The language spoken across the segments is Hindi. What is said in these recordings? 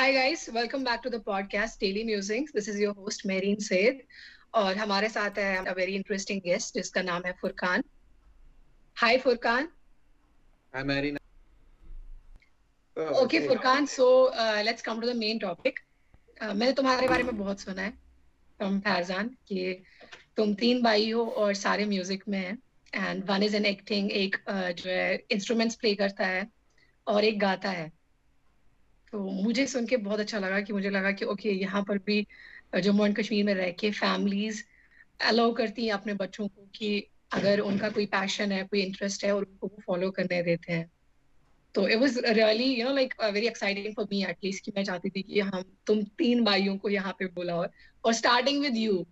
Hi guys, welcome back to the podcast Daily Musings. This is your host Merin Said और हमारे साथ है a very interesting guest जिसका नाम है Furqan. Hi Furkan. Hi Merin. Oh, okay Furkan, so uh, let's come to the main topic. Uh, मैंने तुम्हारे बारे में बहुत सुना है from फैजान कि तुम तीन भाई हो और सारे म्यूज़िक में हैं and one is in acting एक uh, जो है इंस्ट्रूमेंट्स प्ले करता है और एक गाता है तो मुझे सुन के बहुत अच्छा लगा कि मुझे लगा कि ओके यहाँ पर भी जम्मू एंड कश्मीर में रह के फैमिलीज़ अलाउ करती हैं अपने बच्चों को कि अगर उनका कोई पैशन है, कोई इंटरेस्ट है और उनको वो फॉलो करने देते हैं। तो it was really you know like very exciting for me at least कि मैं चाहती थी कि हम, तुम तीन भाइयों को यहाँ पे बोला और और स्टार्टिंग विद यू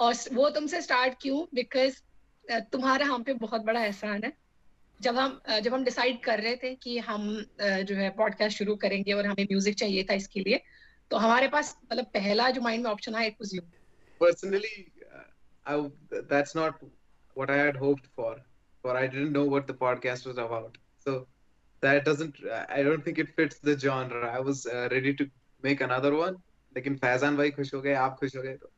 और वो तुमसे स्टार्ट क्यों? बिकॉज़ तुम्हारा हम पे बहुत बड़ा एहसान है। जब हम जब हम डिसाइड कर रहे थे कि हम जो है पॉडकास्ट शुरू करेंगे और हमें म्यूज़िक चाहिए था इसके लिए तो हमारे पास मतलब पहला जो माइंड में ऑप्शन आया it was you personally that's not what I had hoped for for I didn't know what the podcast was about. So that doesn't I don't think it fits the genre. I was uh, ready to make another one. लेकिन फैजान भाई खुश हो गए आप खुश हो गए तो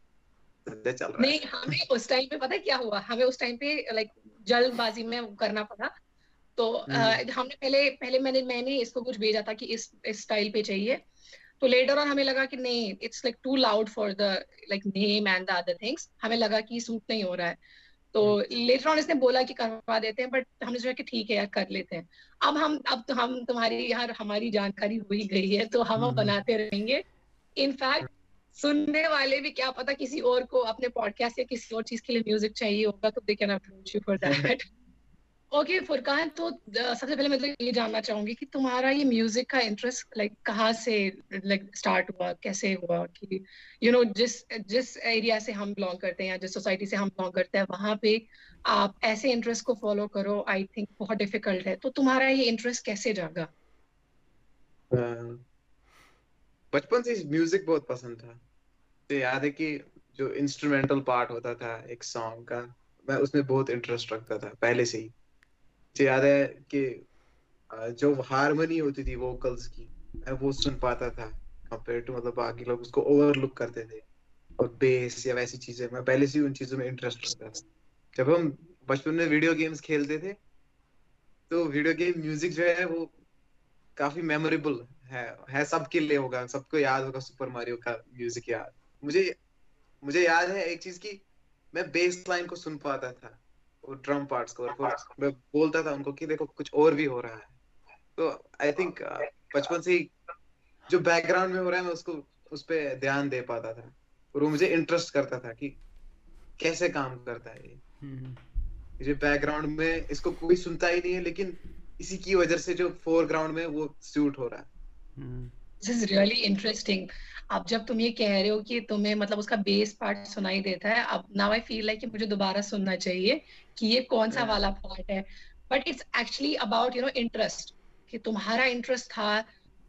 चल रहा नहीं हमें उस टाइम पे पता है क्या हुआ हमें उस टाइम पे लाइक जल्दबाजी में करना पड़ा तो uh, हमने पहले पहले मैंने मैंने इसको कुछ भेजा था कि इस इस स्टाइल पे चाहिए। तो लेटर ऑन हमें लगा कि नहीं it's like too loud for the like name and the other things हमें लगा कि सूट नहीं हो रहा है। तो लेटर ऑन इसने बोला कि करवा देते हैं बट हमने सोचा कि ठीक है यार कर लेते हैं। अब हम अब तो हम तुम्हारी यार हमारी जानकारी हो ही गई है तो हम अब बनाते रहेंगे। इनफैक्ट सुनने वाले भी क्या पता किसी और को अपने पॉडकास्ट या किसी और चीज़ के लिए म्यूज़िक चाहिए होगा तो they can approach you for that okay Furqan तो सबसे पहले मैं तो ये जानना चाहूँगी कि तुम्हारा ये म्यूज़िक का इंटरेस्ट लाइक कहाँ से लाइक स्टार्ट हुआ? कैसे हुआ कि यू you नो know, जिस जिस एरिया से हम बिलोंग करते हैं या जिस सोसाइटी से हम बिलोंग करते हैं वहाँ पे आप ऐसे इंटरेस्ट को फॉलो करो आई थिंक बहुत डिफ़िकल्ट है। तो तुम्हारा ये इंटरेस्ट कैसे जागा? बचपन से म्यूज़िक बहुत पसंद था। तो याद है कि जो इंस्ट्रूमेंटल पार्ट होता था एक सॉन्ग का मैं उसमें बहुत इंटरेस्ट रखता था पहले से ही। मुझे याद है कि जो हारमोनी होती थी वोकल्स की, मैं वो सुन पाता था कंपेयर टू मतलब बाकी लोग उसको ओवरलुक करते थे। और बेस या वैसी चीज़ें, मैं पहले से उन चीज़ों में इंटरेस्ट रखता था। जब हम बचपन में वीडियो गेम्स खेलते थे तो वीडियो गेम म्यूज़िक जो है वो काफ़ी मेमोरेबल है है सबके लिए होगा, सबको याद होगा सुपर मारियो का म्यूज़िक याद मुझे मुझे याद है एक चीज़ की, मैं बेस लाइन को सुन पाता था। ड्रम पार्ट्स को। और मैं बोलता था उनको कि देखो कुछ और भी हो रहा है। तो आई थिंक uh, बचपन से ही जो बैकग्राउंड में हो रहा है मैं उसको उस पर ध्यान दे पाता था। और वो मुझे इंटरेस्ट करता था कि कैसे काम करता है ये। हम्म। जो बैकग्राउंड में इसको कोई सुनता ही नहीं है लेकिन इसी की वजह से जो फोरग्राउंड में वो सूट हो रहा है। दिस इज़ रियली इंटरेस्टिंग अब जब तुम ये कह रहे हो कि तुम्हें मतलब उसका बेस पार्ट सुनाई देता है अब नाउ आई फील लाइक कि मुझे दोबारा सुनना चाहिए कि ये कौन सा वाला पार्ट है। But it's actually about you know interest कि तुम्हारा इंटरेस्ट था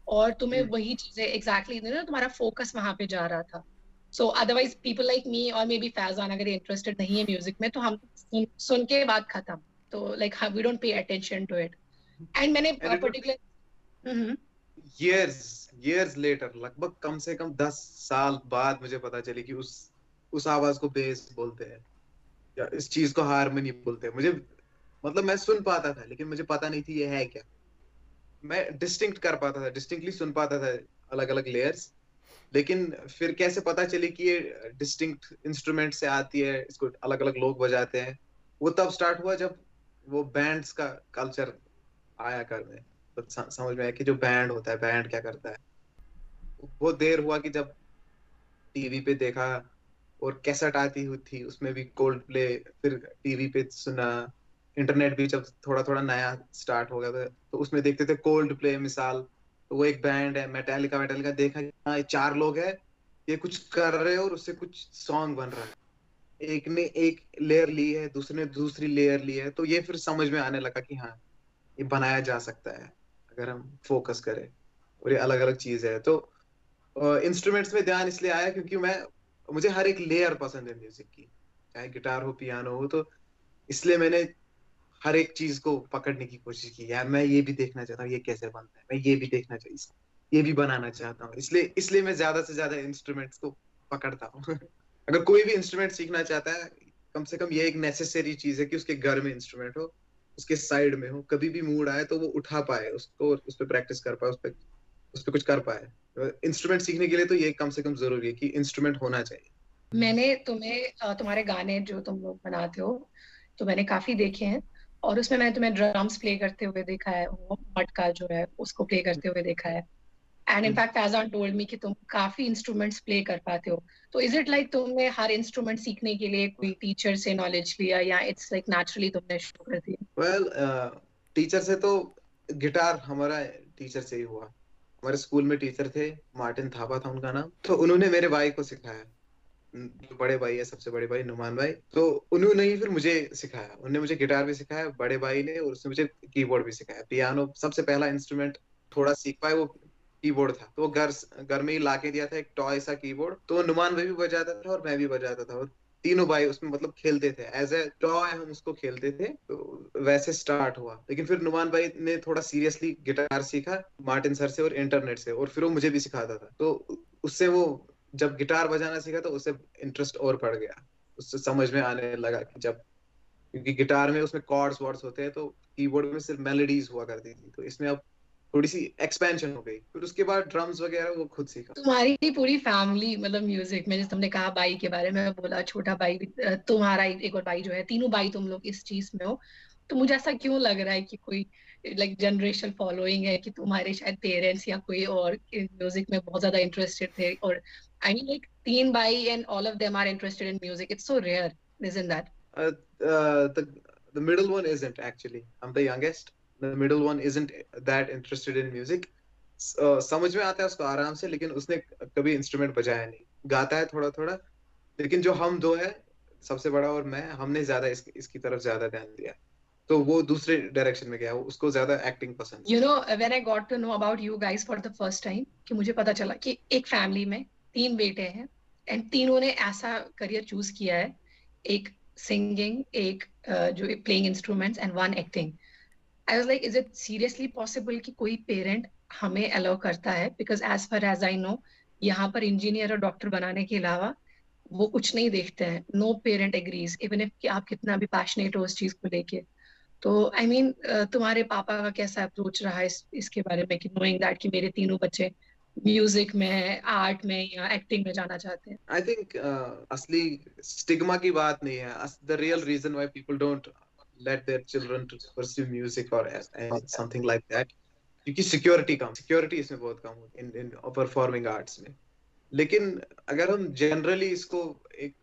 और तुम्हें hmm. वही चीज़ें एग्जैक्टली exactly, तुम्हारा फोकस वहाँ पे जा रहा था। So otherwise people like me or maybe Faizan अगर इंटरेस्टेड नहीं है म्यूज़िक में तो हम सुन, सुन के बाद खत्म। तो like we don't pay attention to it and मैंने पर्टिकुलर years years later, लगभग कम से कम दस साल बाद मुझे पता चली कि उस उस आवाज़ को बेस बोलते हैं। या इस चीज़ को हारमोनी बोलते हैं। मुझे मतलब मैं सुन पाता था, लेकिन मुझे पता नहीं थी ये है क्या। मैं डिस्टिंक्ट कर पाता था डिस्टिंक्टली सुन पाता था अलग अलग लेयर्स लेकिन फिर कैसे पता चली कि ये डिस्टिंक्ट इंस्ट्रूमेंट से आती है, इसको अलग अलग लोग बजाते हैं, वो तब स्टार्ट हुआ जब वो बैंड्स का कल्चर आया कर में तो समझ में आया कि जो बैंड होता है बैंड क्या करता है? बहुत देर हुआ कि जब टीवी पे देखा और कैसेट आती हुई थी, उसमें भी कोल्ड प्ले फिर टीवी पे सुना इंटरनेट भी जब थोड़ा थोड़ा नया स्टार्ट हो गया था तो उसमें देखते थे कोल्ड प्ले मिसाल तो वो एक बैंड है मेटालिका मेटालिका देखा हाँ चार लोग है, ये कुछ कर रहे हैं और उससे कुछ सॉन्ग बन रहा है। एक ने एक लेयर ली है, दूसरे ने दूसरी लेयर ली है तो ये फिर समझ में आने लगा कि हाँ ये बनाया जा सकता है। अगर हम फोकस करें, और ये अलग अलग चीज़ है तो इंस्ट्रूमेंट्स में ध्यान इसलिए आया क्योंकि मैं, मुझे हर एक लेयर पसंद है म्यूज़िक की, चाहे गिटार हो पियानो हो तो इसलिए मैंने हर एक चीज़ को पकड़ने की कोशिश की यार मैं ये भी देखना चाहता हूँ, ये कैसे बनता है, मैं ये भी देखना चाहिए ये भी बनाना चाहता हूँ, इसलिए इसलिए मैं ज़्यादा से ज़्यादा इंस्ट्रूमेंट्स को पकड़ता हूँ। अगर कोई भी इंस्ट्रूमेंट सीखना चाहता है, कम से कम ये एक नेसेसरी चीज़ है कि उसके घर में इंस्ट्रूमेंट हो उसके साइड में हो, कभी भी मूड आए तो वो उठा पाए, उसको उस पर प्रैक्टिस कर पाए, उस पर उस पर कुछ कर पाए। इंस्ट्रूमेंट सीखने के लिए तो ये कम से कम ज़रूरी है कि इंस्ट्रूमेंट होना चाहिए। मैंने तुम्हें तुम्हारे गाने जो तुम लोग बनाते हो तो मैंने काफ़ी देखे हैं, और उसमें मैंने तुम्हें ड्रम्स प्ले करते हुए देखा है मटका जो है, उसको प्ले करते हुए देखा है। And in fact Faizan told me कि तुम काफ़ी इंस्ट्रूमेंट्स प्ले कर पाते हो। तो इज़ इट लाइक तुमने हर इंस्ट्रूमेंट सीखने के लिए कोई टीचर से नॉलेज लिया या इट्स लाइक नेचुरली तुमने शुरू कर दिया? वेल टीचर से तो गिटार हमारा टीचर से ही हुआ। हमारे स्कूल में टीचर थे मार्टिन थापा था उनका नाम। तो उन्होंने मेरे भाई को सिखाया। जो बड़े भाई है सबसे बड़े भाई नुमान भाई। तो उन्होंने ही फिर मुझे सिखाया। उन्होंने मुझे गिटार भी सिखाया बड़े भाई ने और उसने मुझे कीबोर्ड भी सिखाया। पियानो सबसे पहला इंस्ट्रूमेंट थोड़ा सीख पाए वो कीबोर्ड था। तो घर घर में ही ला के दिया था एक टॉय सा कीबोर्ड। तो नुमान भाई भी बजाता था और मैं भी बजाता था। और तीनों भाई उसमें मतलब खेलते थे। एज ए टॉय हम उसको खेलते थे तो वैसे स्टार्ट हुआ। लेकिन फिर नुमान भाई ने थोड़ा सीरियसली गिटार सीखा मार्टिन सर से और इंटरनेट से और फिर वो मुझे भी सिखाता था। तो उससे वो जब गिटार बजाना सीखा तो उससे इंटरेस्ट और बढ़ गया। उससे समझ में आने लगा कि जब, क्योंकि गिटार में उसमें कॉर्ड्स वॉर्ड्स होते हैं तो कीबोर्ड में सिर्फ़ मेलोडीज हुआ करती थी। तो इसमें अब थोड़ी सी एक्सपेंशन हो गई। फिर उसके बाद ड्रम्स वगैरह वो खुद सीखा। तुम्हारी पूरी फैमिली मतलब म्यूज़िक में जैसे तुमने कहा भाई के बारे में बोला छोटा भाई भी तुम्हारा एक और भाई जो है तीनों भाई तुम लोग इस चीज़ में हो। तो मुझे ऐसा क्यों लग रहा है कि कोई लाइक जनरेशन फॉलोइंग है कि तुम्हारे शायद पेरेंट्स या कोई और म्यूज़िक में बहुत ज़्यादा इंटरेस्टेड थे? और आई मीन लाइक तीन भाई and all of them are interested in music it's so rare isn't that? Uh, uh, the the middle one isn't actually. I'm one isn't that interested in music. Uh, समझ में आता है उसको आराम से लेकिन उसने कभी इंस्ट्रूमेंट बजाया नहीं। गाता है थोड़ा थोड़ा लेकिन जो हम दो है सबसे बड़ा और मैं हमने ज़्यादा इस, इसकी तरफ़ ज़्यादा ध्यान दिया। तो वो दूसरे डायरेक्शन में गया उसको ज़्यादा एक्टिंग पसंद you know when I got to know about you guys for the first time कि मुझे पता चला कि एक फैमिली में तीन बेटे हैं एंड तीनों ने ऐसा करियर चूज़ किया है। एक सिंगिंग एक uh, जो playing instruments and one acting I was like is it seriously possible कि कोई पेरेंट हमें अलाउ करता है? Because as far as I know यहाँ पर इंजीनियर और डॉक्टर बनाने के अलावा वो कुछ नहीं देखते हैं। No parent agrees even if आप कितना भी पैशनेट हो उस चीज़ को लेके। तो आई I मीन mean, तुम्हारे पापा का कैसा अप्रोच रहा है इस, इसके बारे में कि नोइंग दैट कि मेरे तीनों बच्चे म्यूज़िक में आर्ट में या एक्टिंग में जाना चाहते हैं? आई थिंक uh, असली स्टिग्मा की बात नहीं है। The real reason why people don't let their children to pursue music or something like that. क्योंकि सिक्योरिटी कम सिक्योरिटी इसमें बहुत कम होती इन इन परफॉर्मिंग आर्ट्स में। लेकिन अगर हम जनरली इसको एक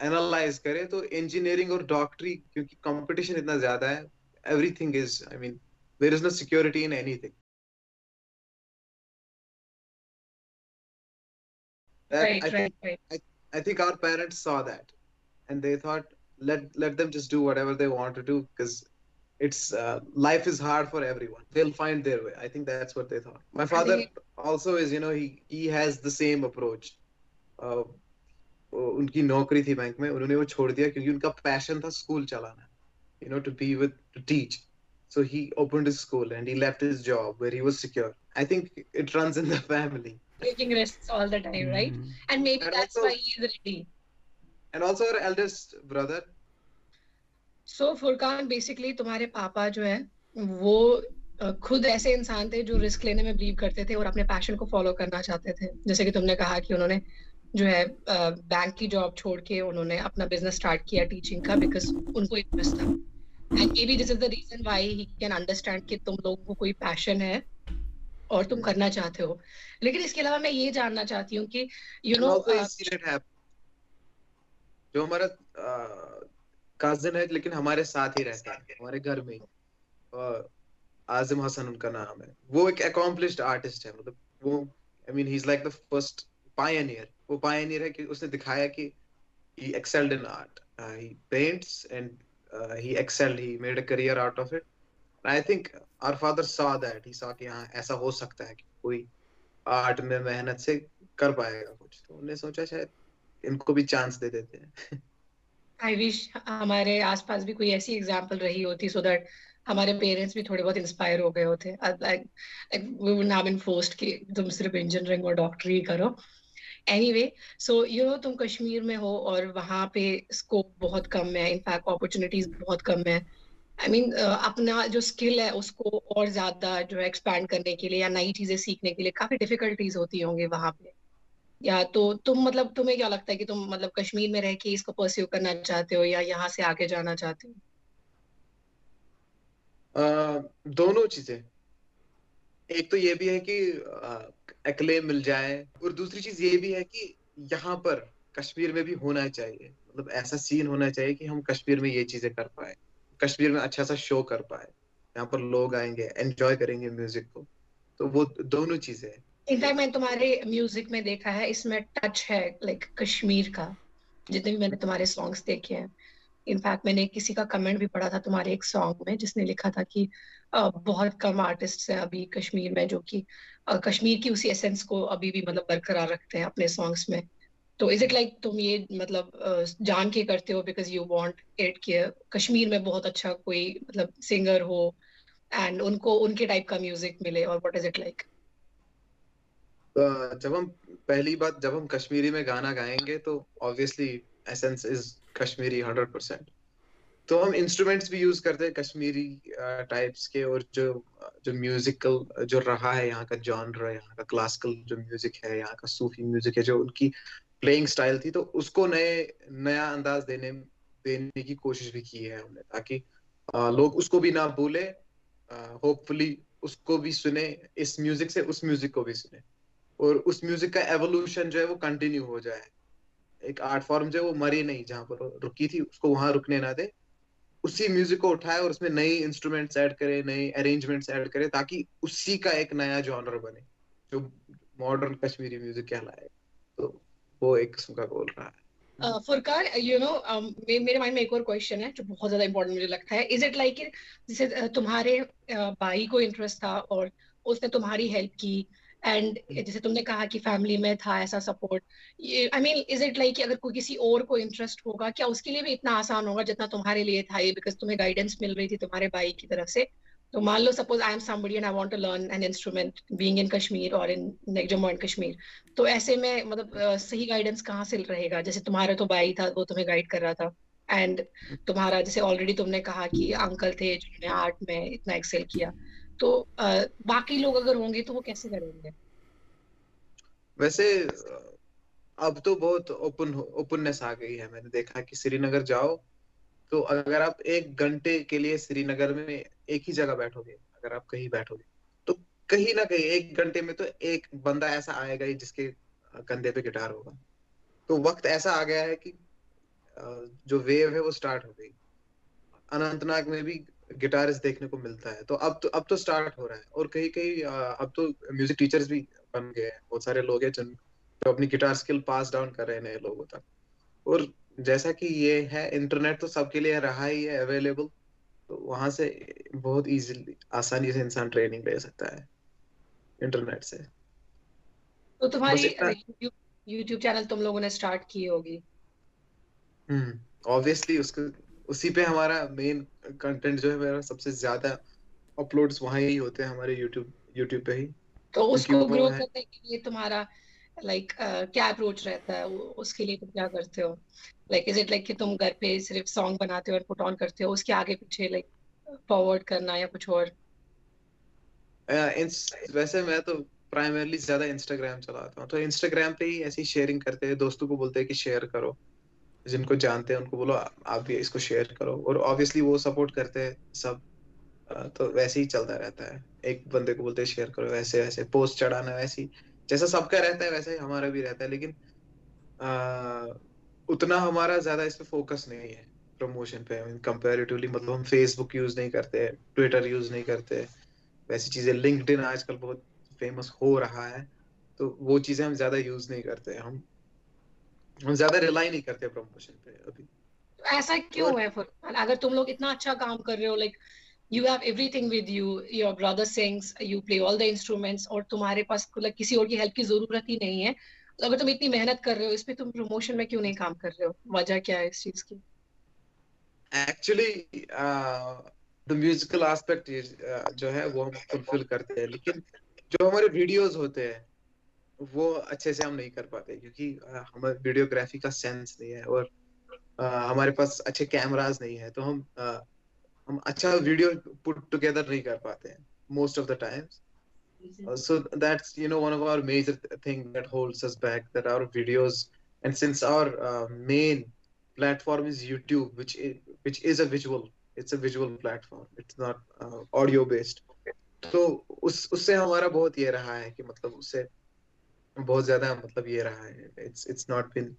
एनालाइज करें तो इंजीनियरिंग और डॉक्टरी क्योंकि कंपटीशन इतना ज़्यादा है everything is I mean there is no security in anything Right, I, right, right. I, I think our parents saw that and they thought let let them just do whatever they want to do because it's uh, life is hard for everyone they'll find their way i think that's what they thought my father think... also is you know he he has the same approach uh, उनकी नौकरी थी बैंक में उन्होंने वो छोड़ दिया क्योंकि उनका पैशन था स्कूल चलाना you know to be with to teach so he opened his school and he left his job where he was secure i think it runs in the family taking risks all the time right mm-hmm. and maybe and that's also, why he's ready And also our eldest brother. So Furqan basically तुम्हारे पापा जो है वो खुद ऐसे इंसान थे जो रिस्क लेने में बिलीव करते थे और अपने पैशन को फॉलो करना चाहते थे। जैसे कि तुमने कहा कि उन्होंने जो है बैंक की जॉब छोड़ के उन्होंने अपना बिज़नेस स्टार्ट किया टीचिंग का बिकॉज़ उनको इंटरेस्ट था। And may be this is the reason why he can understand कि तुम लोगों को कोई पैशन है और तुम करना चाहते हो। लेकिन इसके अलावा मैं ये जानना चाहती हूँ कि यू you नो know, जो हमारा कजिन है लेकिन हमारे साथ ही रहता है हमारे घर में ही। आजिम हसन उनका नाम है। वो एक अकॉम्प्लिश्ड आर्टिस्ट है मतलब वो I mean he is like the first pioneer वो पायनियर है कि उसने दिखाया कि art uh, he paints and uh, he excelled he made a career out of it and i think our father saw that he saw कि हाँ ऐसा हो सकता है कि कोई आर्ट में मेहनत से कर पाएगा कुछ। तो उन्होंने सोचा शायद इनको भी चांस दे देते हैं। आई विश हमारे आसपास भी कोई ऐसी एग्जांपल रही होती सो दैट हमारे पेरेंट्स भी थोड़े बहुत इंस्पायर हो गए होते। Like we would have been forced कि तुम सिर्फ़ इंजीनियरिंग और डॉक्टरी ही करो। एनीवे सो यू नो तुम कश्मीर में हो और वहाँ पे स्कोप बहुत कम है इनफैक्ट अपॉर्चुनिटीज़ बहुत कम है। I I mean mean, uh, अपना जो स्किल है उसको और ज़्यादा जो है एक्सपैंड करने के लिए या नई चीज़ें सीखने के लिए काफ़ी डिफिकल्टीज होती होंगी वहाँ पे। या तो तुम मतलब तुम्हें क्या लगता है कि तुम मतलब कश्मीर में रह के इसको परस्यू करना चाहते हो या यहाँ से आगे जाना चाहते हो? दोनों चीज़ें। एक तो ये भी है कि एक्लेम मिल जाए और दूसरी चीज़ ये भी है कि यहाँ पर कश्मीर में भी होना चाहिए। मतलब ऐसा सीन होना चाहिए कि हम कश्मीर में ये चीज़ें कर पाए, कश्मीर में अच्छा सा शो कर पाए। यहाँ पर लोग आएँगे एंजॉय करेंगे म्यूज़िक को। तो वो दोनों चीज़ें इनफैक्ट मैंने तुम्हारे म्यूज़िक में देखा है, इसमें टच है लाइक कश्मीर का, जितने भी मैंने तुम्हारे सॉन्ग्स देखे हैं। इनफैक्ट मैंने किसी का कमेंट भी पढ़ा था तुम्हारे एक सॉन्ग में, जिसने लिखा था कि बहुत कम आर्टिस्ट हैं अभी कश्मीर में, जो कि कश्मीर की उसी एसेंस को अभी भी मतलब बरकरार रखते हैं अपने सॉन्ग्स में। तो इज़ इट लाइक तुम ये मतलब जान के करते हो बिकॉज़ यू वांट इट कि, कश्मीर में बहुत अच्छा कोई मतलब सिंगर हो एंड उनको, उनके टाइप का म्यूज़िक मिले, और व्हाट इज़ इट लाइक जब हम पहली बात, जब हम कश्मीरी में गाना गाएँगे तो obviously essence is Kashmiri hundred percent तो हम इंस्ट्रूमेंट्स भी यूज़ करते हैं कश्मीरी टाइप्स के और जो जो म्यूजिकल जो रहा है, यहाँ का जॉनर यहाँ का क्लासिकल जो म्यूज़िक है, यहाँ का सूफी म्यूज़िक है, जो उनकी प्लेइंग स्टाइल थी तो उसको नए, नया अंदाज देने देने की कोशिश भी की है हमने, ताकि लोग उसको भी ना भूले होपफुली उसको भी सुने, इस म्यूज़िक से उस म्यूज़िक को भी सुने। और उस म्यूज़िक का एवोल्यूशन जो है वो कंटिन्यू हो जाए। एक आर्ट फॉर्म जो है वो मरी नहीं, जहाँ पर रुकी थी, उसको वहाँ रुकने ना दे। उसी म्यूज़िक को उठाए और उसमें नई इंस्ट्रूमेंट्स ऐड करे, नए अरेंजमेंट्स ऐड करे, ताकि उसी का एक नया जॉनर बने, जो मॉडर्न कश्मीरी म्यूज़िक कहलाए। तो वो एक किस्म का गोल रहा है। फुरकार यू नो मेरे माइंड में एक और क्वेश्चन है, जो बहुत ज़्यादा इंपॉर्टेंट मुझे लगता है। इज़ इट लाइक जैसे तुम्हारे भाई को इंटरेस्ट था और उसने तुम्हारी हेल्प की एंड जैसे तुमने कहा कि फैमिली में था ऐसा support I mean is it like अगर कोई किसी और को इंटरेस्ट होगा क्या उसके लिए भी इतना आसान होगा जितना तुम्हारे लिए था ये? बिकॉज़ तुम्हें गाइडेंस मिल रही थी तुम्हारे भाई की तरफ़ से। तो मान लो suppose I am somebody and I want to learn an instrument being in Kashmir और इन जम्मू एंड कश्मीर तो ऐसे में मतलब uh, सही गाइडेंस कहाँ से रहेगा? जैसे तुम्हारा तो भाई था वो तुम्हें गाइड कर रहा था। एंड तुम्हारा जैसे ऑलरेडी तुमने कहा कि अंकल थे जिन्होंने आर्ट में इतना एक्सेल किया। तो आ, बाकी लोग अगर होंगे तो वो कैसे करेंगे? वैसे अब तो बहुत ओपन ओपननेस आ गई है। मैंने देखा कि श्रीनगर जाओ तो अगर आप एक घंटे के लिए श्रीनगर में एक ही जगह बैठोगे अगर आप कहीं बैठोगे तो कहीं ना कहीं एक घंटे में तो एक बंदा ऐसा आएगा ही जिसके कंधे पे गिटार होगा। तो वक्त ऐसा आ गया है कि जो वेव है वो स्टार्ट हो गई। अनंतनाग में भी गिटारिस्ट देखने को मिलता है। तो अब तो अब तो स्टार्ट हो रहा है। और कहीं कहीं अब तो म्यूज़िक टीचर्स भी बन गए हैं। बहुत सारे लोग हैं जिन जो अपनी गिटार स्किल पास डाउन कर रहे हैं नए लोगों तक। और जैसा कि ये है इंटरनेट तो सबके लिए रहा ही है अवेलेबल तो वहाँ से बहुत इजीली आसानी से इंसान ट्रेनिंग ले सकता है इंटरनेट से। तो तुम्हारी यूट्यूब चैनल तुम लोगों ने स्टार्ट की होगी? हम्म ऑब्वियसली उसको उसी पे हमारा मेन कंटेंट जो है मेरा सबसे ज़्यादा अपलोड्स वहाँ ही होते हैं हमारे यूट्यूब यूट्यूब पे ही। तो उसको ग्रो करने के लिए तुम्हारा लाइक like, uh, क्या अप्रोच रहता है? उसके लिए तुम क्या करते हो? लाइक इज़ इट लाइक कि तुम घर पे सिर्फ़ सॉन्ग बनाते हो और पुट ऑन करते हो? उसके आगे पीछे लाइक फॉरवर्ड करना या कुछ और? uh, वैसे मैं तो प्राइमरली ज़्यादा इंस्टाग्राम चलाता हूँ। तो इंस्टाग्राम पे ही ऐसी शेयरिंग करते हैं। दोस्तों को बोलते हैं कि शेयर करो। जिनको जानते हैं उनको बोलो आप भी इसको शेयर करो। और ऑब्वियसली वो सपोर्ट करते हैं सब तो वैसे ही चलता रहता है। एक बंदे को बोलते शेयर करो वैसे वैसे पोस्ट चढ़ाना वैसे जैसा सबका रहता है वैसे ही हमारा भी रहता है लेकिन आ, उतना हमारा ज़्यादा इस पे फोकस नहीं है प्रमोशन पे। कंपैरेटिवली मतलब हम फेसबुक यूज़ नहीं करते ट्विटर यूज़ नहीं करते। वैसी चीज़ें लिंक्डइन आजकल बहुत फ़ेमस हो रहा है तो वो चीज़ें हम ज़्यादा यूज़ नहीं करते। हम हम ज़्यादा रिलाई नहीं करते प्रमोशन पे अभी। ऐसा क्यों है फिर अगर तुम लोग इतना अच्छा काम कर रहे हो like you have everything with you your brother sings you play all the instruments और तुम्हारे पास मतलब किसी और की हेल्प की ज़रूरत ही नहीं है अगर तुम इतनी मेहनत कर रहे हो इस पे तुम प्रमोशन में क्यों नहीं काम कर रहे हो? वजह क्या है इस चीज़ की? एक्चुअली द म्यूजिकल एस्पेक्ट जो है वो हम फुलफिल करते हैं लेकिन जो हमारे वीडियोस होते हैं वो अच्छे से हम नहीं कर पाते क्योंकि हमारे वीडियोग्राफी का सेंस नहीं है और हमारे पास अच्छे कैमराज नहीं है तो हम हम अच्छा वीडियो पुट टुगेदर नहीं कर पाते हैं most of the times so that's you know one of our major thing that holds us back that our videos and since our main platform is YouTube which which is a visual it's a visual platform it's not audio based तो उस उससे हमारा बहुत ये रहा है कि मतलब उससे बहुत ज़्यादा मतलब ये रहा है it's it's not been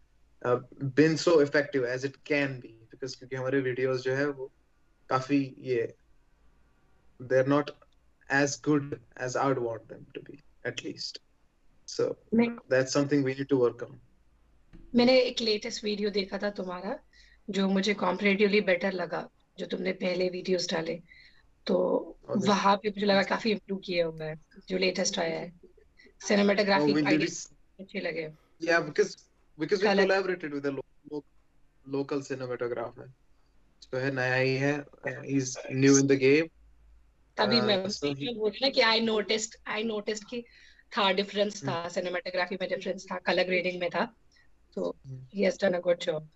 been so effective as it can be because क्योंकि हमारे वीडियोस जो है वो काफ़ी ये they are not as good as I would want them to be, at least. So that's something we need to work on. मैंने एक लेटेस्ट वीडियो देखा था तुम्हारा जो मुझे कॉम्परेटिवली बेटर लगा जो तुमने पहले वीडियोस डाले तो okay. वहाँ पे मुझे लगा काफ़ी इम्प्रूव किया हुआ है जो लेटेस्ट आया है सिनेमेटोग्राफी oh, अच्छे लगे yeah because because we Color. collaborated with a lo local cinematographer जो है नया ही है he's new in the game तभी uh, मैं बोल रही कि आई नोटिस्ड आई नोटिस्ड कि था डिफरेंस था सिनेमेटोग्राफी hmm. में डिफरेंस था कलर ग्रेडिंग में था तो he has done a good job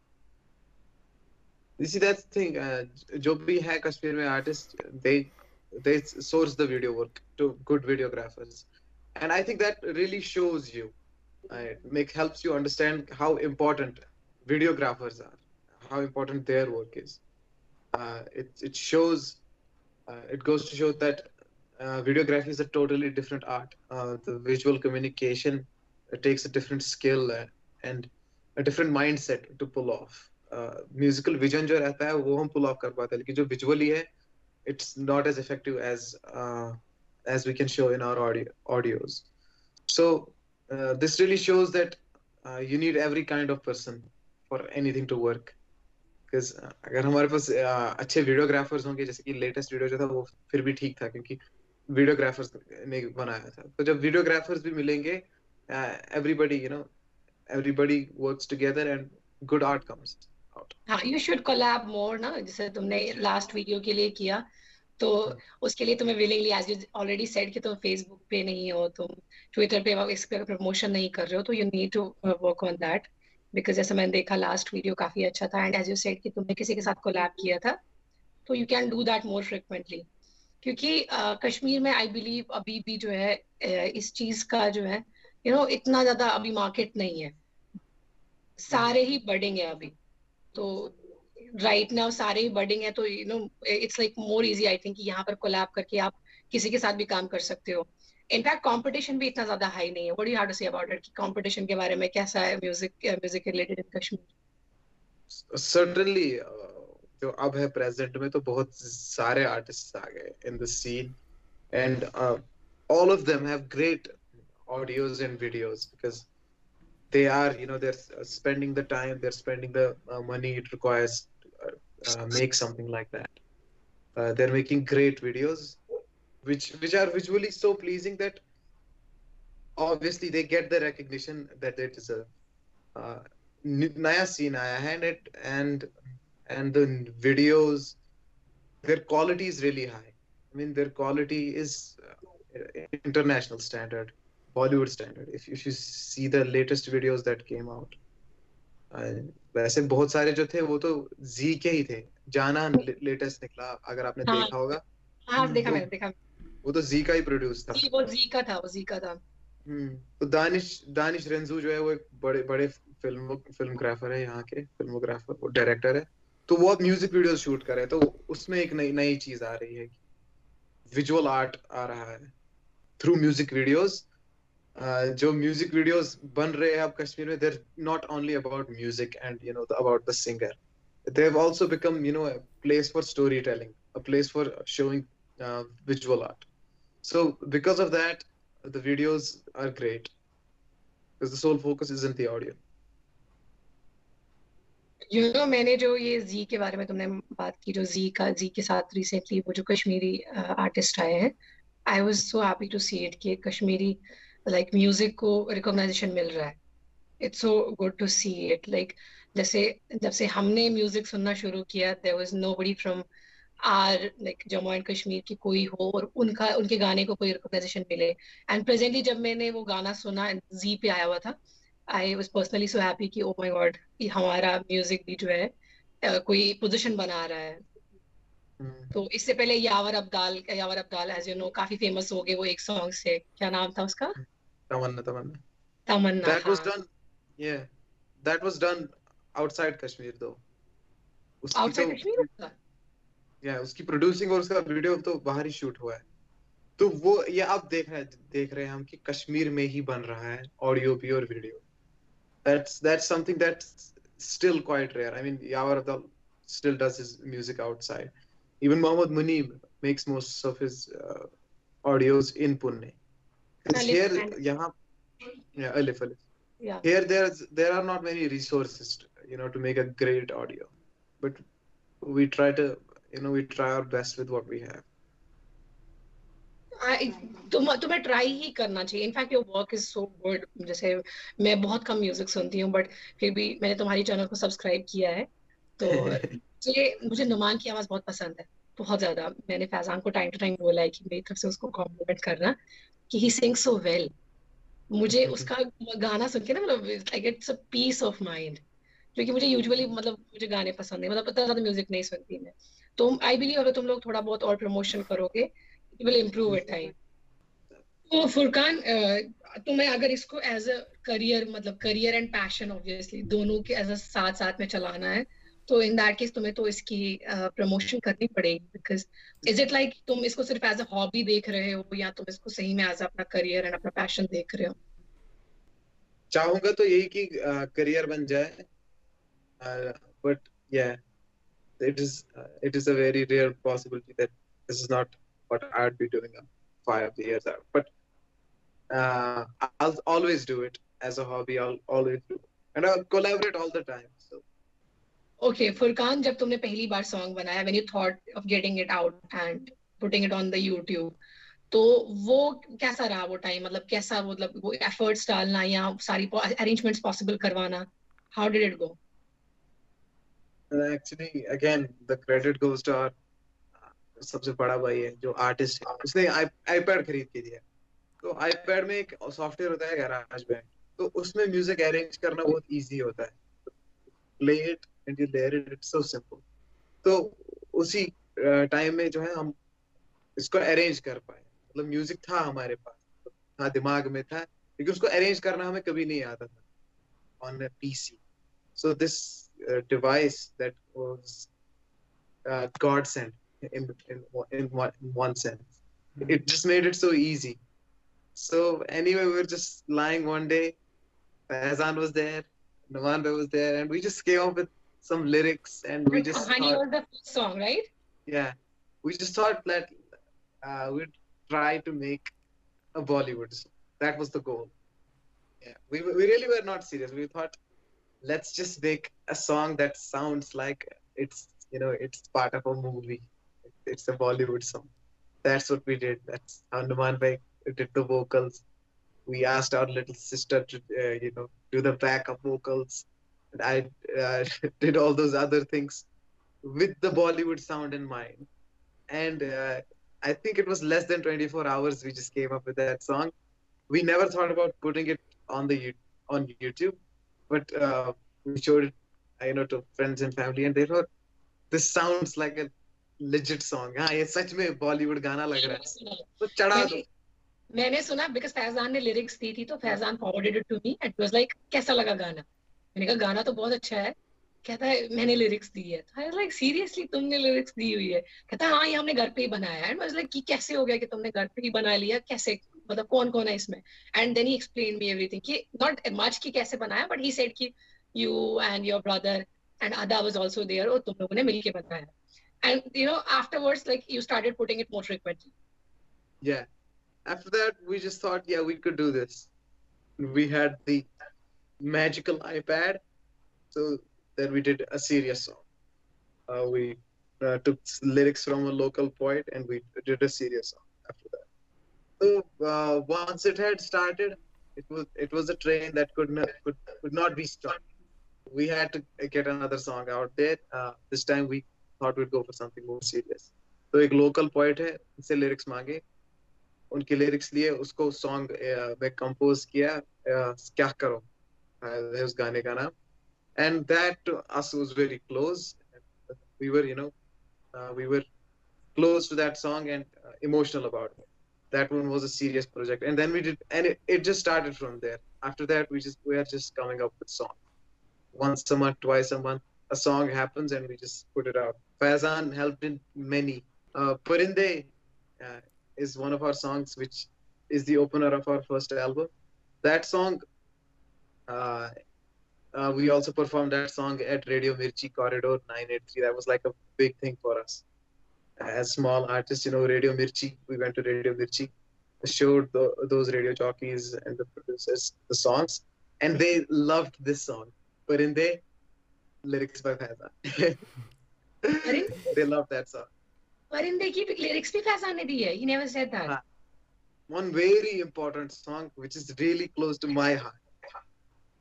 You see that's the thing uh, जो भी है कश्मीर में artist they they source the video work to good videographers and I think that really shows you uh, make helps you understand how important videographers are how important their work is uh, it it shows uh, it goes to show that uh, videography is a totally different art. Uh, the visual communication takes a different skill and a different mindset to pull off. Musical vision जो रहता है वो हम पुल ऑफ कर पाते हैं लेकिन जो विजुअली है it's not as effective as as we can show in our audio audios so uh, this really shows that uh, you need every kind of person for anything to work because uh, अगर हमारे पास uh, अच्छे वीडियोग्राफर्स होंगे जैसे कि लेटेस्ट वीडियो जो था वो फिर भी ठीक था क्योंकि वीडियोग्राफर्स ने बनाया था तो जब वीडियोग्राफर्स भी मिलेंगे everybody you know everybody works together and good outcomes हाँ यू शुड कोलैब मोर ना जैसे तुमने लास्ट वीडियो के लिए किया तो हाँ। उसके लिए तुम्हें willingly as you already said कि तुम फेसबुक पे नहीं हो तुम ट्विटर पे इस पे प्रमोशन नहीं कर रहे हो तो you need to work on that because जैसे मैंने देखा लास्ट वीडियो काफ़ी अच्छा था एंड एज यू सेड कि तुमने किसी के साथ कोलैब किया था तो you can do that more frequently क्योंकि uh, कश्मीर में आई बिलीव अभी भी जो है uh, इस चीज़ का जो है यू you नो know, इतना ज़्यादा अभी मार्केट नहीं है। सारे ही बर्डिंग है अभी। तो राइट नाउ सारे ही बर्डिंग है तो you know it's like more easy I think यहाँ पर कोलैब करके आप किसी के साथ भी काम कर सकते हो। इनफैक्ट कंपटीशन भी इतना ज़्यादा हाई नहीं है। What you have to say about it कि कंपटीशन के बारे में कैसा है music music related in Kashmir certainly जो अब है प्रेजेंट में तो बहुत सारे आर्टिस्ट आ गए in the scene and all of them have great audios and videos because they are you know they're spending the time they're spending the uh, money it requires. Uh, make something like that. Uh, they're making great videos which which are visually so pleasing that obviously they get the recognition that they deserve. Uh, naya scene. Hai and it and and the videos their quality is really high. I mean their quality is uh, international standard bollywood standard. If, if you see the latest videos that came out वैसे बहुत सारे जो थे वो तो जी के ही थे। जाना लेटेस्ट निकला अगर आपने हाँ, देखा होगा। हाँ देखा मैंने देखा वो तो जी का ही प्रोड्यूस था। वो जी का था वो जी का था। हम्म तो दानिश दानिश रेंजू जो है वो एक बड़े बड़े फ़िल्म फिल्मग्राफर है यहाँ के फिल्मोग्राफर वो डायरेक्टर है। तो वो अब म्यूज़िक वीडियो शूट कर रहे हैं तो उसमें एक नई नई चीज़ आ रही है विजुअल आर्ट आ रहा है। थ्रू म्यूज़िक वीडियोस जो म्यूज़िक वीडियोस बन रहे हैं अब कश्मीर में they're not only about music and you know about the singer they also become you know a place for story telling a place for showing visual art so because of that the videos are great Because the sole focus is in the audio. You know, मैंने जो ये जी के बारे में तुमने बात की जो जी का जी के साथ रिसेंटली वो जो कश्मीरी uh, आर्टिस्ट आए हैं I was so happy to see it कि कश्मीरी लाइक म्यूज़िक को रिकॉग्नाइजेशन मिल रहा है। It's so good to see it like जैसे जब से हमने म्यूज़िक सुनना शुरू किया there was nobody from our like Jammu and Kashmir की कोई हो और उनका उनके गाने को कोई रिकॉग्नाइजेशन मिले। एंड प्रेजेंटली जब मैंने वो गाना सुना जी पे आया हुआ था I was personally so happy कि ओ माय गॉड कि हमारा म्यूज़िक भी जो है कोई पोजीशन बना रहा है। hmm. तो इससे पहले Yawar Abdal Yawar Abdal as you know काफ़ी फ़ेमस हो गए वो एक सॉन्ग से। क्या नाम था उसका? तमन्ना तमन्ना तमन्ना that was done yeah that was done outside kashmir though outside तो, kashmir या उसकी प्रोड्यूसिंग और उसका वीडियो तो बाहर ही शूट हुआ है तो वो ये आप देख रहे देख रहे हैं हम कि कश्मीर में ही बन रहा है ऑडियो भी और video that's that's something that's still quite rare i mean yawar Abdal still does his music outside even mohammad muneeb makes most of his uh, audios in pune here yahan yeah alif alif yeah here there's there are not many resources to, you know to make a great audio but we try to you know we try our best with what we have तुम तुम्हें ट्राई ही करना चाहिए in fact your work is so good जैसे मैं बहुत कम म्यूज़िक सुनती हूँ बट फिर भी मैंने तुम्हारी चैनल को सब्सक्राइब किया है तो मुझे मुझे नुमान की आवाज़ बहुत पसंद है बहुत ज़्यादा मैंने फैजान को टाइम टू टाइम बोला है कि मेरी तरफ़ से उसको कॉम्प्लीमेंट करना कि ही सिंग सो वेल मुझे उसका गाना सुन के ना मतलब like it's a piece of mind क्योंकि मुझे यूजुअली मतलब मुझे गाने पसंद है मतलब इतना ज़्यादा म्यूज़िक नहीं सुनती मैं। तो आई बिलीव अगर तुम लोग थोड़ा बहुत और प्रमोशन करोगे it will improve with time तो फुरकान तुम्हें अगर इसको एज अ करियर मतलब करियर एंड पैशन ऑब्वियसली दोनों के एज अ साथ साथ में चलाना है तो इन दैट केस तुम्हें तो इसकी प्रमोशन uh, करनी पड़ेगी बिकॉज़ इज़ इट लाइक तुम इसको सिर्फ़ एज अ हॉबी देख रहे हो या तुम इसको सही में एज अपना करियर एंड अपना पैशन देख रहे हो चाहूँगा तो यही कि करियर uh, बन जाए बट uh, या it is uh, it is a very rare possibility that this is not what I'd be doing five years out. But uh, I'll always do it as a hobby. I'll always do, it. and I'll collaborate all the time. Okay, Furkan, जब तुमने पहली बार song बनाया, when you thought of getting it out and putting it on the YouTube, तो वो कैसा रहा वो टाइम मतलब कैसा मतलब वो एफर्ट्स डालना या सारी अरेंजमेंट्स पॉसिबल करवाना? How did it go actually again the credit goes to our सबसे बड़ा भाई है जो आर्टिस्ट है। उसने आईपैड खरीद के दिया। तो आईपैड में एक सॉफ्टवेयर होता है गैराज बैंड तो उसमें म्यूज़िक अरेंज करना बहुत इजी होता है। Play it and you layer it so simple तो उसी टाइम में जो है हम इसको अरेंज कर पाए। मतलब म्यूज़िक था हमारे पास हाँ दिमाग में था लेकिन उसको अरेंज करना हमें कभी नहीं आता था on a PC so this device that was godsend in in in one sense it just made it so easy so anyway we were just lying one day Faizan was there Nawan was there and we just came up with some lyrics and we just Honey thought, was the first song, right? Yeah. We just thought that uh, we'd try to make a Bollywood song. That was the goal. Yeah. We, we really were not serious. We thought let's just make a song that sounds like it's you know it's part of a movie it's a bollywood song that's what we did that's how Numan Bhai did the vocals we asked our little sister to uh, you know do the backup vocals i uh, did all those other things with the bollywood sound in mind and uh, i think it was less than 24 hours we just came up with that song we never thought about putting it on the on youtube but uh, we showed it, you know, to friends and family, and they thought this sounds like a legit song. हाँ ये सच में बॉलीवुड गाना लग रहा है तो चढ़ा दो मैंने सुना बिकॉज फैजान ने लिरिक्स दी थी तो Faizan forwarded it to me it was like कैसा लगा गाना मैंने कहा, गाना तो बहुत अच्छा है। कहता है, मैंने लिरिक्स दी है। आई लाइक सीरियसली तुमने लिरिक्स दी हुई है? कहता है हाँ ये हमने घर पे ही बनाया है। लाइक कि कैसे हो गया कि तुमने घर पे ही बना लिया? कैसे? मतलब कौन कौन है इसमें? And then he explain me everything कि नॉट मच की कैसे बनाया बट ही सेड कि you and your brother and Ada was also there और तुम लोगों ने मिलके बताया। And, you know, afterwards, like, you started putting it more frequently. Yeah. After that, we just thought, yeah, we could do this. We had the magical ipad so then we did a serious song uh, we uh, took lyrics from a local poet and we did a serious song after that so uh, once it had started it was it was a train that could not could, could not be stopped we had to get another song out there. Uh, this time we thought we'd go for something more serious. तो एक लोकल पोइट है उनसे लिरिक्स मांगे उनके लिरिक्स लिए उसको सॉन्ग में कंपोज किया क्या करो है उस गाने का नाम and that to us was very close we were you know uh, we were close to that song and uh, emotional about it that one was a serious project and then we did and it, it just started from there after that we just we are just coming up with song once a month twice a month a song happens and we just put it out Faizan helped in many uh, Parinde uh, is one of our songs which is the opener of our first album that song uh, uh, we also performed that song at Radio Mirchi Corridor 983. That was like a big thing for us. As small artists, you know, Radio Mirchi, we went to Radio Mirchi, showed the, those radio jockeys and the producers the songs, and they loved this song. But in the lyrics by Faizan. they loved that song. Parinde ki lyrics bhi Faizan ne diye. He never said that. One very important song, which is really close to my heart.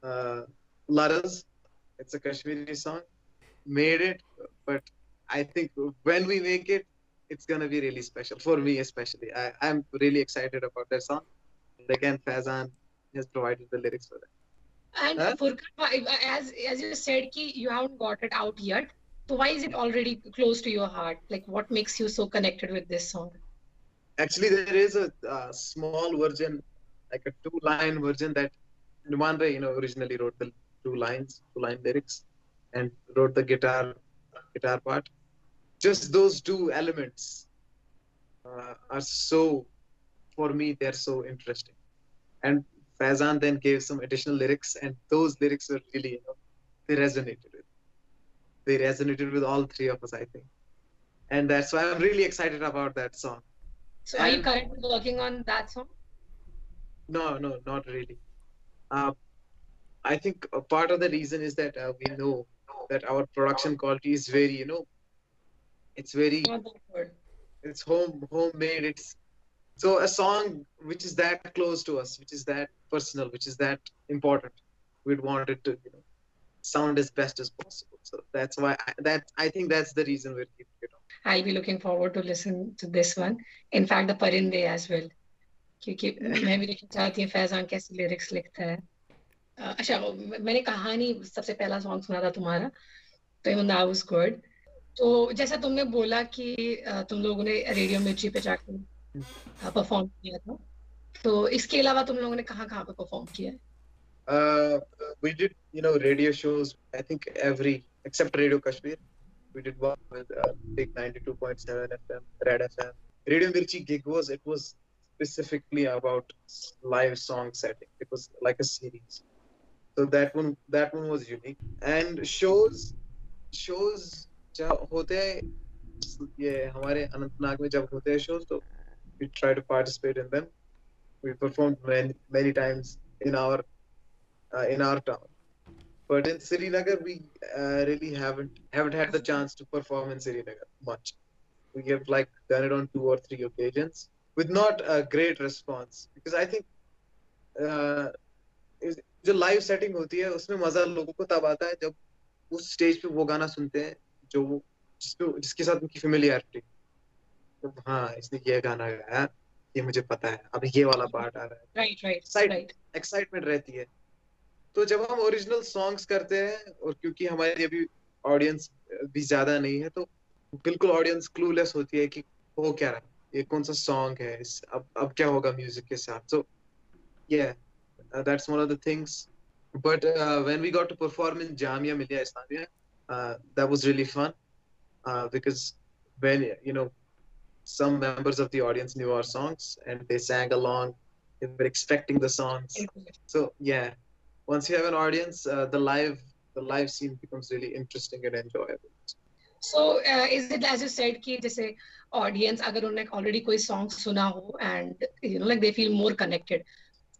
Uh, Laras, it's a Kashmiri song. Made it, but I think when we make it, it's gonna be really special for me, especially. I, I'm really excited about that song. And again, Fazan has provided the lyrics for that. And huh? Furkan, as as you said, ki you haven't got it out yet. So why is it already close to your heart? Like, what makes you so connected with this song? Actually, there is a uh, small version, like a two-line version that Numan Ray, you know, originally wrote the two lines, two line lyrics, and wrote the guitar guitar part. Just those two elements uh, are so, for me, they're so interesting. And Faizan then gave some additional lyrics, and those lyrics were really, you know, they resonated with. They resonated with all three of us, I think, and that's why I'm really excited about that song. So, and, are you currently working on that song? No, no, not really. Uh, I think a part of the reason is that uh, we know that our production quality is very, you know, it's very, it's home homemade. It's so a song which is that close to us, which is that personal, which is that important. We'd want it to, you know, sound as best as possible. So that's why I, that I think that's the reason we're keeping it on. I'll be looking forward to listen to this one. In fact, the Parinde as well. क्योंकि मैं भी देखना चाहती हूँ फैजान कैसे लिरिक्स लिखता है अच्छा मैंने कहानी सबसे पहला सॉन्ग सुना था तुम्हारा तो इवन दैट वाज गुड तो जैसा तुमने बोला कि तुम लोगों ने रेडियो मिर्ची पे जाकर परफॉर्म किया था तो इसके अलावा तुम लोगों ने कहाँ कहाँ पे परफॉर्म किया है Uh, we did, you know, radio shows. I think every except Radio Kashmir, we did one with uh, Big 92.7 FM, Red FM. Radio Mirchi gig was it was specifically about live song setting. It was like a series. so that one that one was unique and shows shows जब होते हैं ये हमारे अनंतनाग में जब होते हैं shows तो we try to participate in them we performed many many times in our uh, in our town but in Srinagar we uh, really haven't haven't had the chance to perform in Srinagar much we have like done it on two or three occasions with not a great response. Because I think uh, जो लाइव सेटिंग होती है उसमें मज़ा लोगों को तब आता है जब उस स्टेज पे वो गाना सुनते हैं जो वो जिसपे जिसके साथ उनकी फेमिलियरिटी तो हाँ इसने ये गाना गाया ये मुझे पता है अब ये वाला पार्ट आ रहा है। राइट राइट राइट एक्साइटमेंट रहती है। तो जब हम ओरिजिनल सॉन्ग्स करते हैं और क्योंकि हमारी अभी ऑडियंस भी ज़्यादा नहीं है तो बिल्कुल ऑडियंस क्लूलेस होती है कि हो क्या रहा है। ये कौन सा सॉन्ग है अब अब क्या होगा म्यूजिक के साथ तो ये Uh, that's one of the things. But uh, when we got to perform in Jamia Millia Islamia, uh, that was really fun because when you know some members of the audience knew our songs and they sang along they were expecting the songs so yeah once you have an audience uh, the live the live scene becomes really interesting and enjoyable so uh, is it as you said ki jaise audience agar unne already koi song suna ho and you know like they feel more connected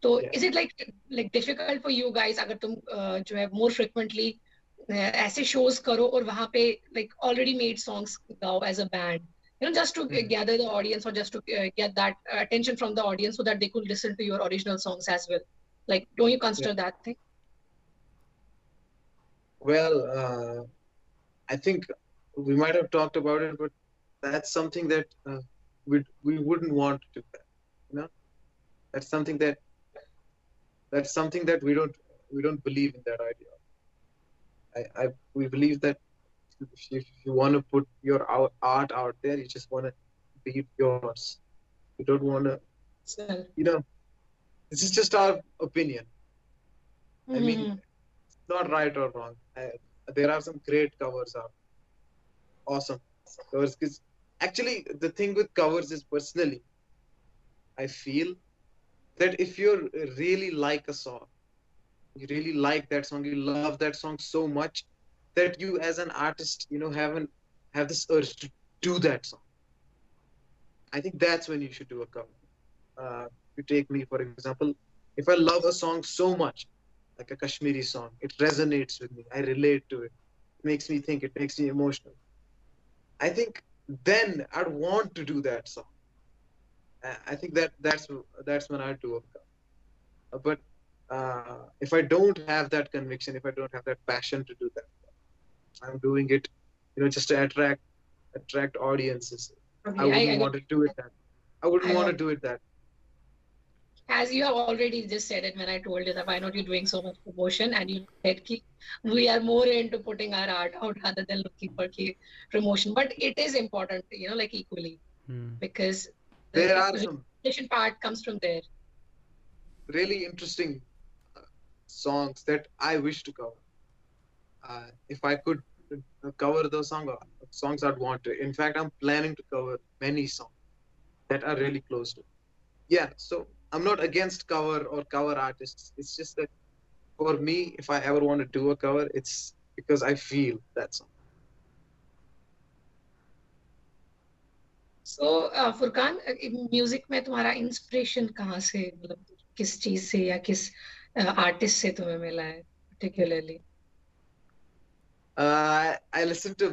तो is it like like difficult for you guys अगर तुम uh, जो है मोर फ्रिक्वेंटली uh, ऐसे शोज करो और वहां पे लाइक ऑलरेडी मेड सॉन्ग्स गाओ as a band you know just to mm-hmm. gather the audience or just to uh, get that uh, attention from the audience so that they could listen to your original songs as well like don't you consider yeah. that thing well uh, i think we might have talked about it, but that's something that uh, we we wouldn't want to do that. You know, that's something that that's something that we don't we don't believe in that idea. I, I we believe that if you, if you want to put your art out there, you just want to be yours. You don't want to, you know. This is just our opinion. I mean, Mhm. it's not right or wrong. I, there are some great covers out. Awesome covers. 'Cause actually, the thing with covers is personally, I feel that if you really like a song, you really like that song, you love that song so much that you, as an artist, you know, haven't have this urge to do that song. I think that's when you should do a cover. Uh, you take me for example, if I love a song so much, like a Kashmiri song. It resonates with me. I relate to it. It makes me think. It makes me emotional. I think then I'd want to do that song. I- think that that's that's when I do it. But uh, if I don't have that conviction, if I don't have that passion to do that, I'm doing it, you know, just to attract attract audiences. I wouldn't I- I- want to do it that. I wouldn't I want to do it that. As you have already just said it when I told you that why not you doing so much promotion and you said ki we are more into putting our art out rather than looking for ki promotion. But it is important, you know, like equally Hmm. because the There are some part comes from there. really interesting uh, songs that I wish to cover. Uh, if I could uh, cover those song, uh, songs, I'd want to. In fact, I'm planning to cover many songs that are really close to. Yeah, so I'm not against cover or cover artists. It's just that for me, if I ever want to do a cover, it's because I feel that song. So Furqan music में तुम्हारा इंस्पिरेशन कहाँ से मतलब किस चीज से या किस आर्टिस्ट से तुम्हें मिला है particularly Uh, I listen to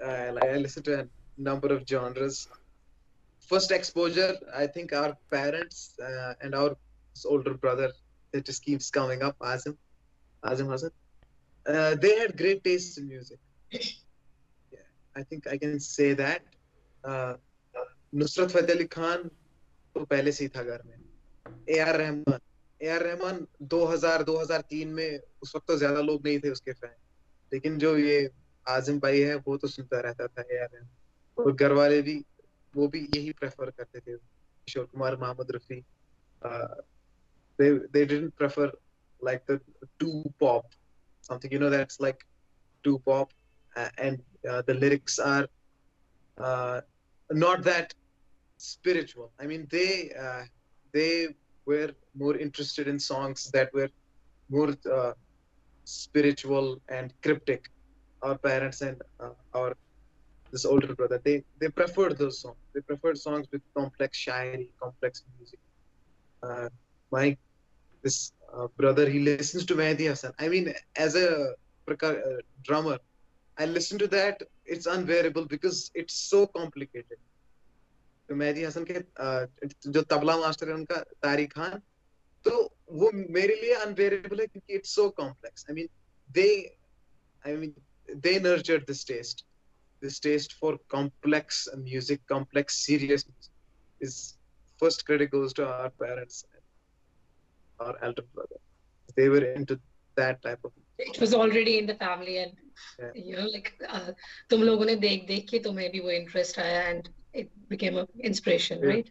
uh, like I listen to a number of genres. First exposure, I think our parents uh, and our older brother that just keeps coming up, Azim, Azim Hassan. Uh, they had great taste in music. Yeah, I think I can say that. Uh, Nusrat Fateh Ali Khan तो पहले से ही था घर में A R Rahman A R Rahman 2000 2003 में उस वक्त तो ज़्यादा लोग नहीं थे उसके फ़ैन लेकिन जो ये आजिम भाई है वो तो सुनता रहता था ए आर रहमान और घर वाले भी वो भी यही प्रेफर करते थे Kishore Kumar Mohammad Rafi they they didn't prefer like the too pop something you know that's like too pop uh, and uh, the lyrics are uh, not that spiritual i mean they uh, they were more interested in songs that were more uh, spiritual and cryptic our parents and uh, our this older brother they they preferred those songs they preferred songs with complex shairi complex music uh, my this uh, brother he listens to Mehdi Hassan I mean as a percu- uh, drummer I listen to that it's unbearable because it's so complicated तो मेहदी हसन के अ, जो तबला मास्टर है उनका तारिक खान तो वो मेरे लिए अनबेरेबल है क्योंकि it's so complex I mean they I mean they nurtured this taste This taste for complex music complex serious music is first credit goes to our parents our elder brother they were into that type of it was already in the family and Yeah. you know like uh, तुम लोगों ने देख देख के तुम्हें भी वो इंटरेस्ट आया and it became a inspiration Yeah. right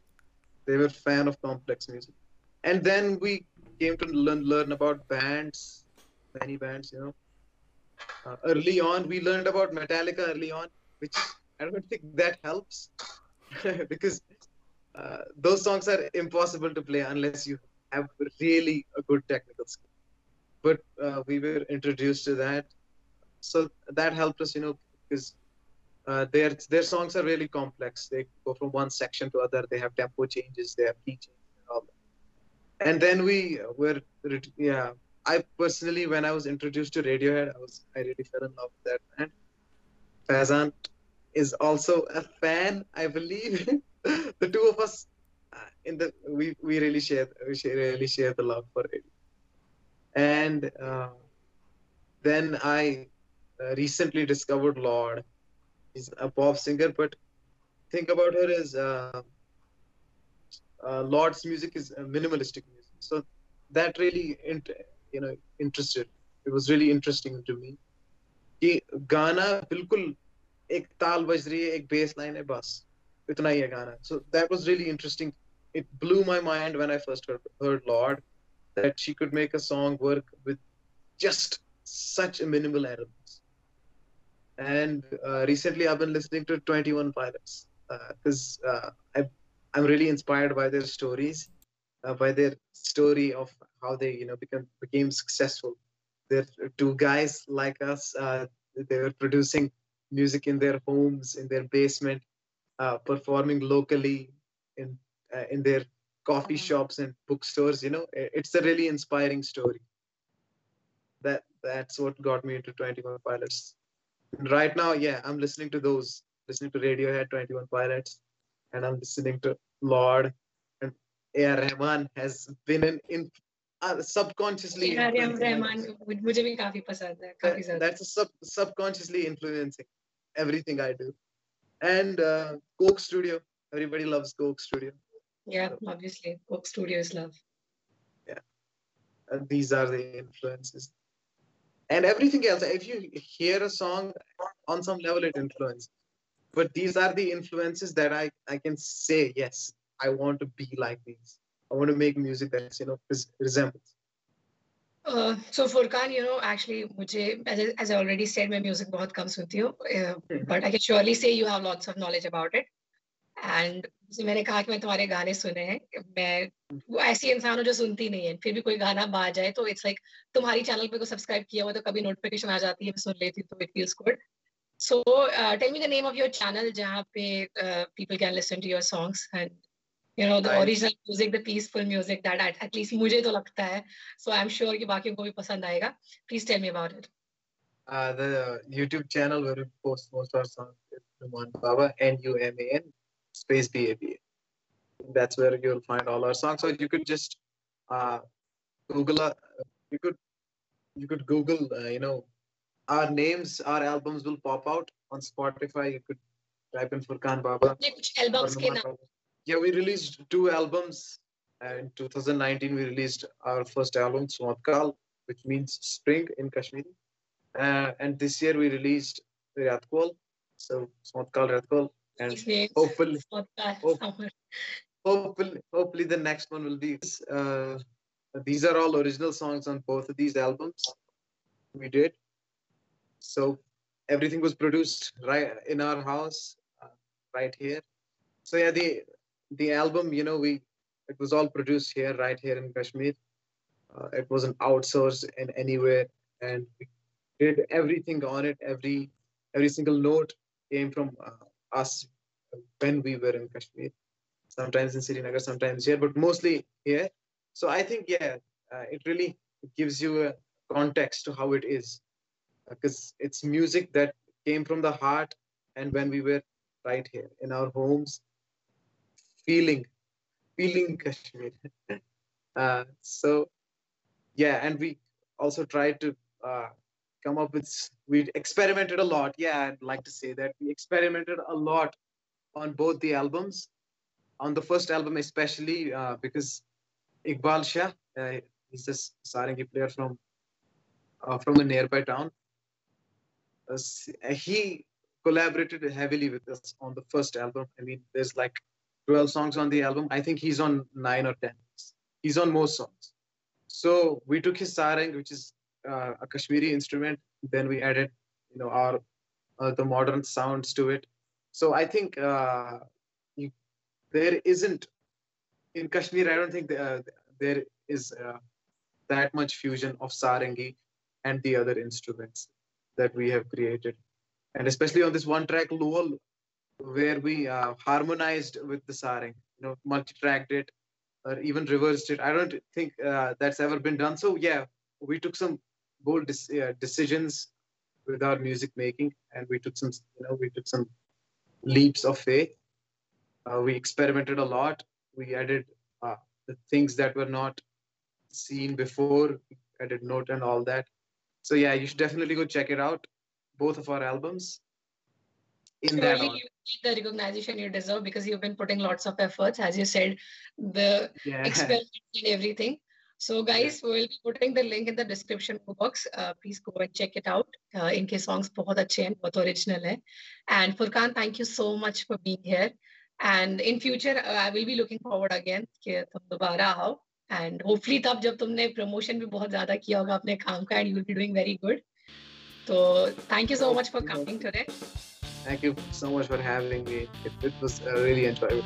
they were fan of complex music and then we came to learn learn about bands many bands you know uh, early on we learned about metallica early on which i don't think that helps because uh, those songs are impossible to play unless you have really a good technical skill but uh, we were introduced to that so that helped us you know because uh, their their songs are really complex. They go from one section to other. They have tempo changes. They have key changes and all that. And then we were yeah. I personally, when I was introduced to Radiohead, I was I really fell in love with that band. Fazan is also a fan, I believe. the two of us uh, in the we we really share we share, really share the love for it. And uh, then I uh, recently discovered Lord. She's a pop singer, but think about her as uh, uh, Lorde's music is minimalistic music. So that really, you know, interested. It was really interesting to me. कि गाना बिल्कुल एक ताल बज रही है एक बेस लाइन है बस इतना ही है गाना so that was really interesting it blew my mind when i first heard, heard lorde that she could make a song work with just such a minimal elements and uh, recently i've been listening to 21 pilots because uh, uh, I, am really inspired by their stories, uh, by their story of how they, you know, become became successful. They're two guys like us. Uh, they were producing music in their homes, in their basement, uh, performing locally in in their coffee mm-hmm. shops and bookstores. You know, it's a really inspiring story. That that's what got me into 21 Pilots. And right now, yeah, I'm listening to those listening to Radiohead, 21 Pilots, and I'm listening to Lord. And A.R. Rahman has been an in, uh, subconsciously. A.R. Rahman मुझे भी काफी पसंद है काफी ज़्यादा. That's a sub, subconsciously influencing everything I do. And uh, Coke Studio. Everybody loves Coke Studio. Yeah, obviously. Coke Studio is love. Yeah. And these are the influences. And everything else, if you hear a song on some level, it influences but these are the influences that I, I can say, yes, I want to be like these. I want to make music that, you know, resembles. Uh, so Furkan, you know, actually, मुझे as, as I already said, my music बहुत कम सुनती हूँ, uh, but I can surely say you have lots of knowledge about it. And जैसे मैंने कहा कि मैं तुम्हारे गाने सुने हैं मैं वो ऐसी इंसान हूँ जो सुनती नहीं है फिर भी कोई गाना बाज जाए तो इट्स लाइक like, तुम्हारी चैनल पे को सब्सक्राइब किया हुआ तो कभी नोटिफिकेशन आ जाती है मैं सुन लेती हूँ तो it feels good So uh, tell me the name of your channel जहाँ पे uh, people can listen to your songs and you know the I, original music, the peaceful music that at, at least मुझे तो लगता है. So I'm sure कि बाकियों को भी पसंद आएगा. Please tell me about it. Uh, the YouTube channel where we post most of our songs is Numan Baba, N-U-M-A-N, space B-A-B-A. That's where you'll find all our songs. So you could just uh, Google, uh, you could you could Google, uh, you know, our names, our albums will pop out on Spotify. You could type in Furkan Baba. albums yeah, we released two albums. in 2019, we released our first album, Swatkal, which means spring in Kashmiri. Uh, and this year we released Ratkol. So Swatkal Ratkol. And hopefully, hopefully, hopefully, hopefully the next one will be. Uh, these are all original songs on both of these albums. We did. So everything was produced right in our house, uh, right here. So yeah, the the album, you know, we it was all produced here, right here in Kashmir. Uh, it wasn't outsourced in anywhere, and we did everything on it. Every every single note came from uh, us when we were in Kashmir. Sometimes in Srinagar, sometimes here, but mostly here. So I think yeah, uh, it really gives you a context to how it is because it's music that came from the heart and when we were right here in our homes feeling feeling kashmir. Uh, so yeah and we also tried to uh, come up with we experimented a lot yeah i'd like to say that we experimented a lot on both the albums. On the first album especially uh, because iqbal shah uh, he's a sarangi player from uh, from a nearby town. Uh, he collaborated heavily with us on the first album. I mean, there's like 12 songs on the album. I think he's on nine or 10. He's on most songs. So we took his sarang, which is uh, a Kashmiri instrument. Then we added, you know, our uh, the modern sounds to it. So I think uh, you, there isn't in Kashmir. I don't think uh, there is uh, that much fusion of sarangi and the other instruments that we have created. And especially on this one track, Luol, where we uh, harmonized with the sarang, you know, multi-tracked it or even reversed it. I don't think uh, that's ever been done. So yeah, we took some bold uh, decisions with our music making, and we took some, you know, we took some leaps of faith. Uh, we experimented a lot. We added uh, the things that were not seen before, added note and all that. So yeah, you should definitely go check it out. both of our albums in Surely that you need the recognition you deserve because you've been putting lots of efforts, as you said, the Yeah. experiments and everything. So, guys, yeah. we'll be putting the link in the description box. Uh, please go and check it out. Uh, इनके songs बहुत अच्छे हैं, बहुत original है. And Furkan, thank you so much for being here. And in future, uh, I will be looking forward again कि तुम दोबारा आओ. And hopefully तब जब तुमने promotion भी बहुत ज़्यादा किया होगा अपने काम का and you will be doing very good. So, thank you so much for coming today. Thank you so much for having me. It, it was uh, really enjoyable.